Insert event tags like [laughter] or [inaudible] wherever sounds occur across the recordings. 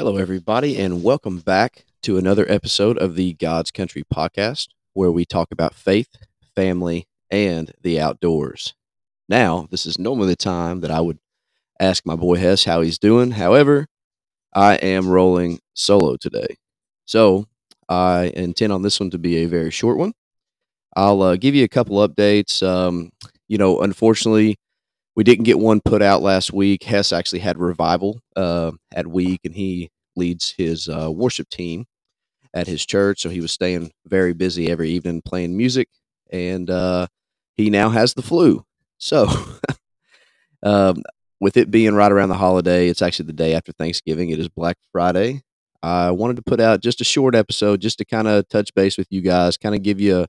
Hello, everybody, and welcome back to another episode of the God's Country podcast, where we talk about faith, family, and the outdoors. Now, this is normally the time that I would ask my boy Hess how he's doing. However, I am rolling solo today. So I intend on this one to be a very short one. I'll uh, give you a couple updates. Um, you know, unfortunately, we didn't get one put out last week. Hess actually had revival uh, at week, and he leads his uh, worship team at his church. So he was staying very busy every evening playing music, and uh, he now has the flu. So, [laughs] um, with it being right around the holiday, it's actually the day after Thanksgiving. It is Black Friday. I wanted to put out just a short episode just to kind of touch base with you guys, kind of give you a,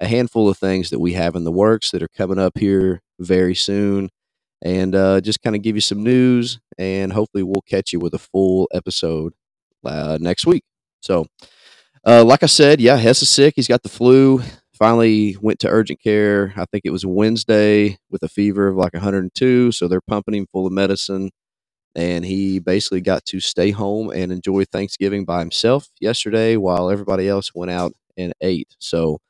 a handful of things that we have in the works that are coming up here very soon and uh, just kind of give you some news. And hopefully, we'll catch you with a full episode uh, next week. So, uh, like I said, yeah, Hess is sick. He's got the flu. Finally went to urgent care. I think it was Wednesday with a fever of like 102. So they're pumping him full of medicine. And he basically got to stay home and enjoy Thanksgiving by himself yesterday while everybody else went out and ate. So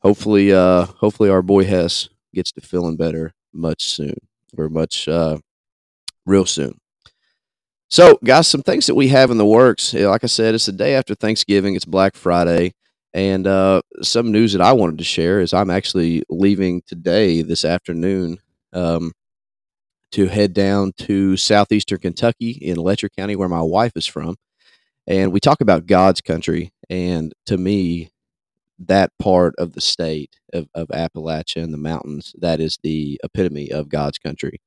hopefully, uh, hopefully our boy Hess gets to feeling better much soon or much uh, real soon. So, guys, some things that we have in the works. Like I said, it's the day after Thanksgiving. It's Black Friday. And uh, some news that I wanted to share is I'm actually leaving today, this afternoon, um, to head down to southeastern Kentucky in Letcher County, where my wife is from. And we talk about God's country. And to me, that part of the state of, of Appalachia and the mountains, that is the epitome of God's country.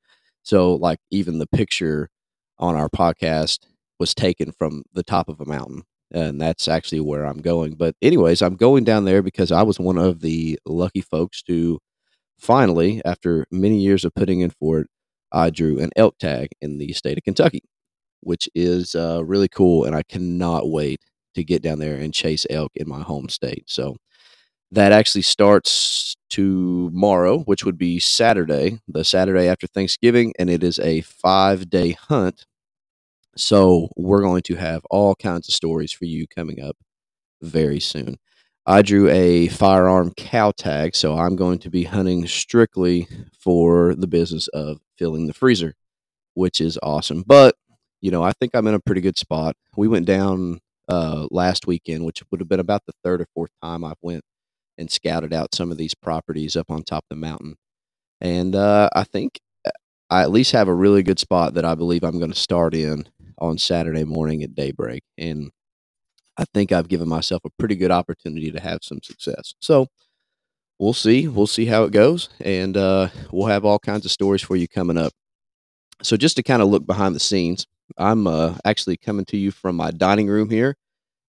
So, like, even the picture on our podcast was taken from the top of a mountain. And that's actually where I'm going. But, anyways, I'm going down there because I was one of the lucky folks to finally, after many years of putting in for it, I drew an elk tag in the state of Kentucky, which is uh, really cool. And I cannot wait to get down there and chase elk in my home state. So that actually starts tomorrow, which would be Saturday, the Saturday after Thanksgiving, and it is a five day hunt. So we're going to have all kinds of stories for you coming up very soon. I drew a firearm cow tag, so I'm going to be hunting strictly for the business of filling the freezer, which is awesome. But, you know, I think I'm in a pretty good spot. We went down uh, last weekend, which would have been about the third or fourth time I've went and scouted out some of these properties up on top of the mountain. And uh, I think uh, I at least have a really good spot that I believe I'm going to start in on Saturday morning at daybreak. And I think I've given myself a pretty good opportunity to have some success. So we'll see. We'll see how it goes. And uh, we'll have all kinds of stories for you coming up. So, just to kind of look behind the scenes, I'm uh, actually coming to you from my dining room here,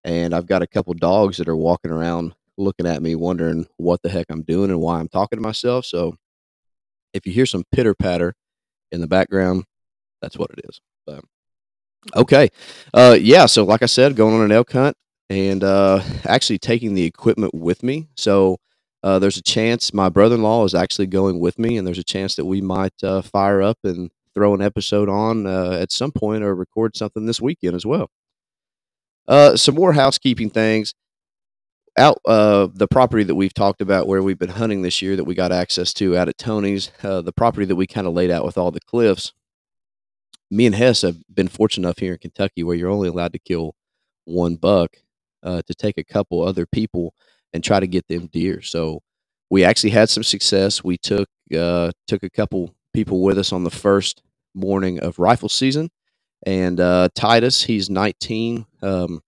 and I've got a couple dogs that are walking around looking at me, wondering what the heck I'm doing and why I'm talking to myself. So, if you hear some pitter patter in the background, that's what it is. But, okay, uh, yeah. So, like I said, going on an elk hunt and uh, actually taking the equipment with me. So, uh, there's a chance my brother-in-law is actually going with me, and there's a chance that we might uh, fire up and throw an episode on uh, at some point or record something this weekend as well. Uh, some more housekeeping things out uh, the property that we've talked about where we've been hunting this year that we got access to out at Tony's, uh, the property that we kind of laid out with all the cliffs. Me and Hess have been fortunate enough here in Kentucky where you're only allowed to kill one buck uh, to take a couple other people and try to get them deer. So we actually had some success. We took uh, took a couple people with us on the first morning of rifle season, and uh, Titus, he's 19. Um,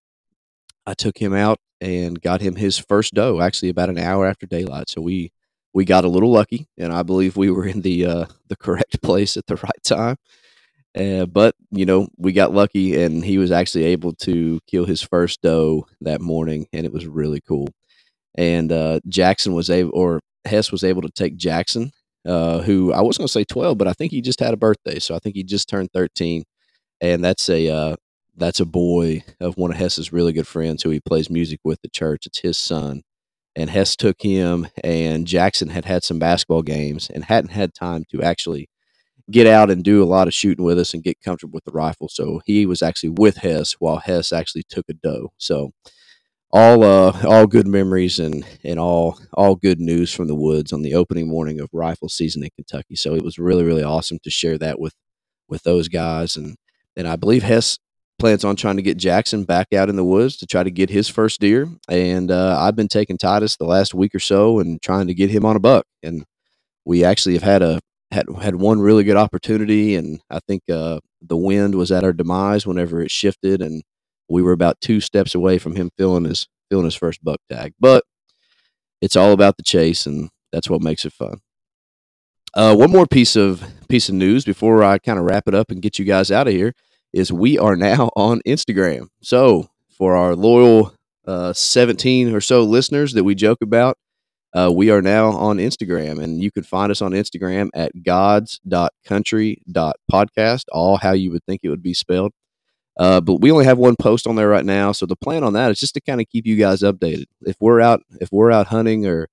I took him out and got him his first doe actually about an hour after daylight. So we we got a little lucky, and I believe we were in the uh, the correct [laughs] place at the right time. Uh, but you know, we got lucky, and he was actually able to kill his first doe that morning, and it was really cool. And uh, Jackson was able, or Hess was able to take Jackson, uh, who I was going to say twelve, but I think he just had a birthday, so I think he just turned thirteen, and that's a uh, that's a boy of one of Hess's really good friends who he plays music with at church. It's his son. And Hess took him, and Jackson had had some basketball games and hadn't had time to actually get out and do a lot of shooting with us and get comfortable with the rifle. So he was actually with Hess while Hess actually took a doe. So all uh all good memories and and all all good news from the woods on the opening morning of rifle season in Kentucky. So it was really really awesome to share that with with those guys and and I believe Hess plans on trying to get Jackson back out in the woods to try to get his first deer. And uh, I've been taking Titus the last week or so and trying to get him on a buck. And we actually have had a had had one really good opportunity, and I think uh, the wind was at our demise whenever it shifted, and we were about two steps away from him filling his filling his first buck tag. But it's all about the chase, and that's what makes it fun. Uh, one more piece of piece of news before I kind of wrap it up and get you guys out of here is we are now [laughs] on Instagram. So for our loyal uh, 17 or so listeners that we joke about, uh, we are now on Instagram, and you can find us on Instagram at gods.country.podcast, all how you would think it would be spelled. Uh, but we only have one post on there right now, so the plan on that is just to kind of keep you guys updated. If we're out, if we're out hunting, or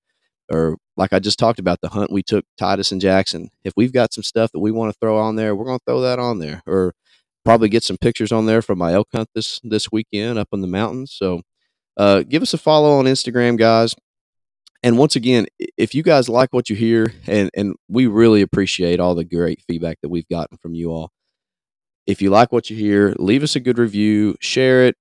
or like I just talked about the hunt we took Titus and Jackson, if we've got some stuff that we want to throw on there, we're going to throw that on there, or probably get some pictures on there from my elk hunt this this weekend up in the mountains. So uh, give us a follow on Instagram, guys. And once again, if you guys like what you hear, and and we really appreciate all the great feedback that we've gotten from you all. If you like what you hear, leave us a good review, share it,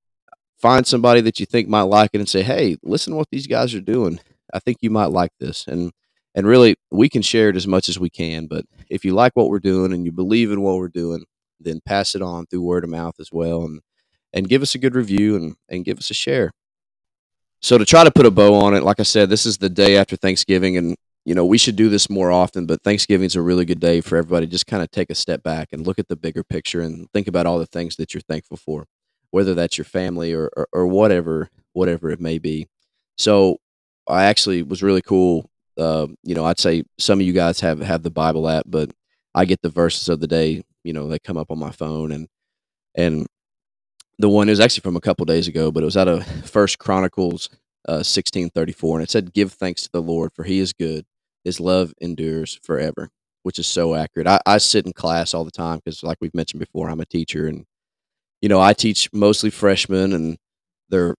find somebody that you think might like it, and say, "Hey, listen to what these guys are doing. I think you might like this." And and really, we can share it as much as we can. But if you like what we're doing and you believe in what we're doing, then pass it on through word of mouth as well and and give us a good review and and give us a share so to try to put a bow on it like i said this is the day after thanksgiving and you know we should do this more often but thanksgiving is a really good day for everybody just kind of take a step back and look at the bigger picture and think about all the things that you're thankful for whether that's your family or or, or whatever whatever it may be. So i actually was really cool uh, you know i'd say some of you guys have have the bible app but i get the verses of the day you know they come up on my phone and and the one is actually from a couple days ago, but it was out of [laughs] First Chronicles uh, sixteen thirty four, and it said, "Give thanks to the Lord, for He is good; His love endures forever," which is so accurate. I, I sit in class all the time because, like we've mentioned before, I'm a teacher, and you know I teach mostly freshmen, and they're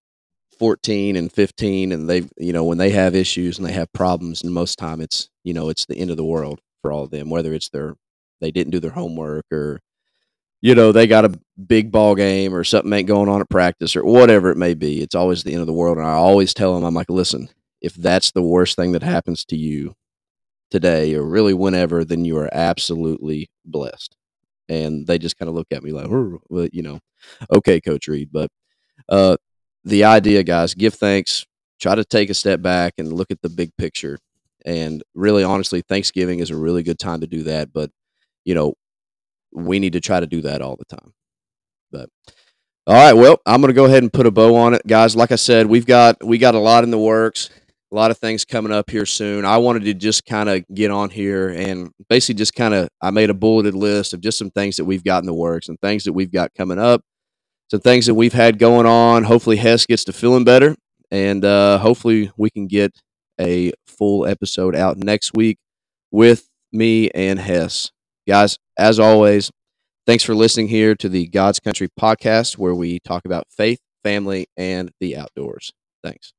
14 and 15 and they you know when they have issues and they have problems and most time it's you know it's the end of the world for all of them whether it's their they didn't do their homework or you know they got a big ball game or something ain't going on at practice or whatever it may be it's always the end of the world and i always tell them i'm like listen if that's the worst thing that happens to you today or really whenever then you are absolutely blessed and they just kind of look at me like well, you know okay coach reed but uh the idea guys give thanks try to take a step back and look at the big picture and really honestly thanksgiving is a really good time to do that but you know, we need to try to do that all the time. But all right, well, I'm going to go ahead and put a bow on it, guys. Like I said, we've got we got a lot in the works, a lot of things coming up here soon. I wanted to just kind of get on here and basically just kind of I made a bulleted list of just some things that we've got in the works and things that we've got coming up, some things that we've had going on. Hopefully, Hess gets to feeling better, and uh, hopefully, we can get a full episode out next week with me and Hess. Guys, as always, thanks for listening here to the God's Country podcast, where we talk about faith, family, and the outdoors. Thanks.